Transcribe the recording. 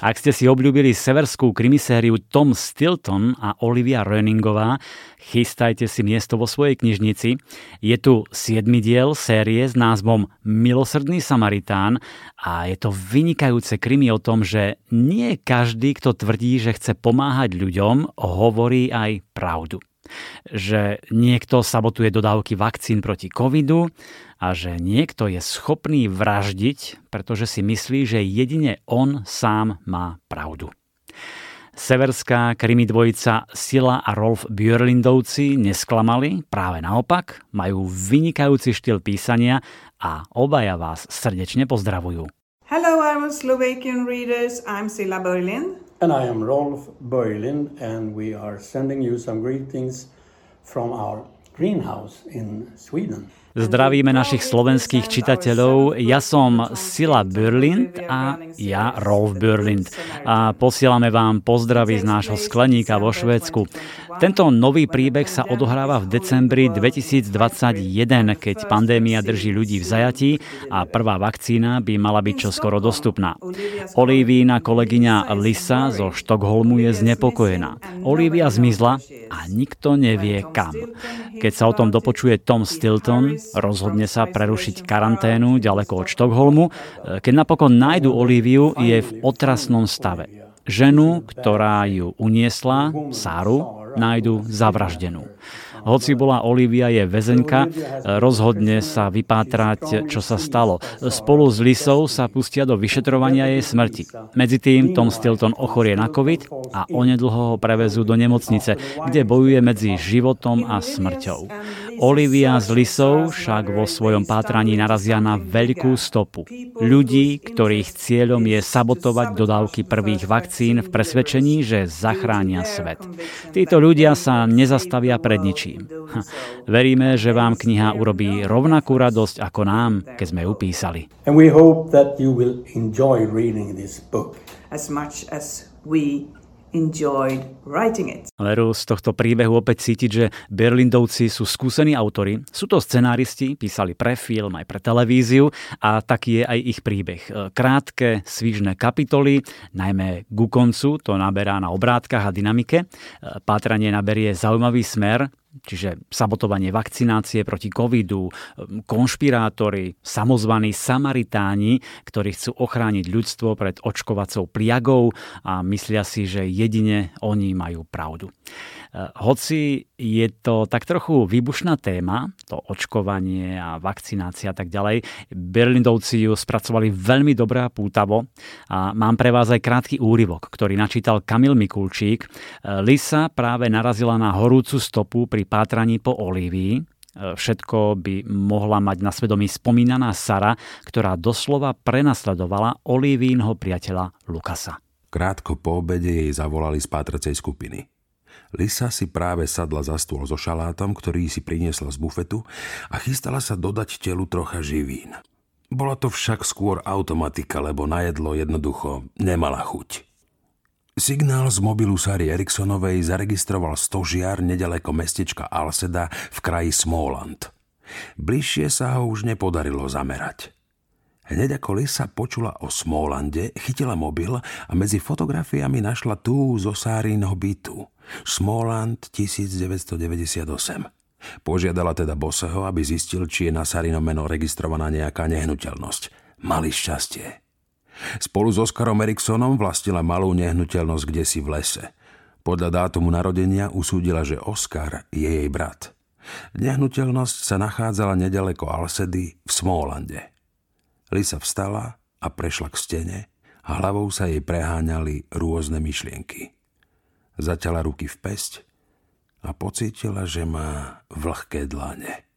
Ak ste si obľúbili severskú krimisériu Tom Stilton a Olivia Röningová, chystajte si miesto vo svojej knižnici. Je tu 7 diel série s názvom Milosrdný Samaritán a je to vynikajúce krimi o tom, že nie každý, kto tvrdí, že chce pomáhať ľuďom, hovorí aj pravdu že niekto sabotuje dodávky vakcín proti covidu a že niekto je schopný vraždiť, pretože si myslí, že jedine on sám má pravdu. Severská krimi dvojica Sila a Rolf Björlindovci nesklamali, práve naopak, majú vynikajúci štýl písania a obaja vás srdečne pozdravujú. Hello, our Slovakian readers. I'm Silla Börlind. And I am Rolf Berlin, and we are sending you some greetings from our greenhouse in Sweden. Zdravíme našich slovenských čitateľov. Ja som Sila Burlind a ja Rolf Burlind. A posielame vám pozdravy z nášho skleníka vo Švédsku. Tento nový príbeh sa odohráva v decembri 2021, keď pandémia drží ľudí v zajatí a prvá vakcína by mala byť čoskoro dostupná. Olivína kolegyňa Lisa zo Štokholmu je znepokojená. Olivia zmizla a nikto nevie kam. Keď sa o tom dopočuje Tom Stilton, rozhodne sa prerušiť karanténu ďaleko od Štokholmu. Keď napokon nájdu Olíviu, je v otrasnom stave. Ženu, ktorá ju uniesla, Sáru, nájdu zavraždenú. Hoci bola Olivia je väzenka, rozhodne sa vypátrať, čo sa stalo. Spolu s Lisou sa pustia do vyšetrovania jej smrti. Medzi tým Tom Stilton ochorie na COVID a onedlho ho prevezú do nemocnice, kde bojuje medzi životom a smrťou. Olivia s Lisou však vo svojom pátraní narazia na veľkú stopu. Ľudí, ktorých cieľom je sabotovať dodávky prvých vakcín v presvedčení, že zachránia svet. Títo ľudia sa nezastavia pred ničím. Veríme, že vám kniha urobí rovnakú radosť ako nám, keď sme ju písali. And we hope that you will enjoy reading this book. As much as we enjoyed writing it. Veru, z tohto príbehu opäť cítiť, že Berlindovci sú skúsení autori. Sú to scenáristi, písali pre film, aj pre televíziu a taký je aj ich príbeh. Krátke, svižné kapitoly, najmä ku koncu, to naberá na obrátkach a dynamike. Pátranie naberie zaujímavý smer, čiže sabotovanie vakcinácie proti covidu, konšpirátori, samozvaní Samaritáni, ktorí chcú ochrániť ľudstvo pred očkovacou pliagou a myslia si, že jedine oni majú pravdu. Hoci je to tak trochu výbušná téma, to očkovanie a vakcinácia a tak ďalej, Berlindovci ju spracovali veľmi dobré a pútavo a mám pre vás aj krátky úryvok, ktorý načítal Kamil Mikulčík. Lisa práve narazila na horúcu stopu pri pátraní po Olívii, Všetko by mohla mať na svedomí spomínaná Sara, ktorá doslova prenasledovala Olivínho priateľa Lukasa. Krátko po obede jej zavolali z pátracej skupiny. Lisa si práve sadla za stôl so šalátom, ktorý si priniesla z bufetu a chystala sa dodať telu trocha živín. Bola to však skôr automatika, lebo na jedlo jednoducho nemala chuť. Signál z mobilu Sary Eriksonovej zaregistroval stožiar nedaleko mestečka Alseda v kraji Smoland. Bližšie sa ho už nepodarilo zamerať. Hneď ako Lisa počula o Smolande, chytila mobil a medzi fotografiami našla tú zo Sárínho bytu. Smoland 1998. Požiadala teda Boseho, aby zistil, či je na Sarino meno registrovaná nejaká nehnuteľnosť. Mali šťastie. Spolu s Oskarom Eriksonom vlastnila malú nehnuteľnosť kde si v lese. Podľa dátumu narodenia usúdila, že Oskar je jej brat. Nehnuteľnosť sa nachádzala nedaleko Alsedy v Smólande. Lisa vstala a prešla k stene a hlavou sa jej preháňali rôzne myšlienky. Zaťala ruky v pesť a pocítila, že má vlhké dlane.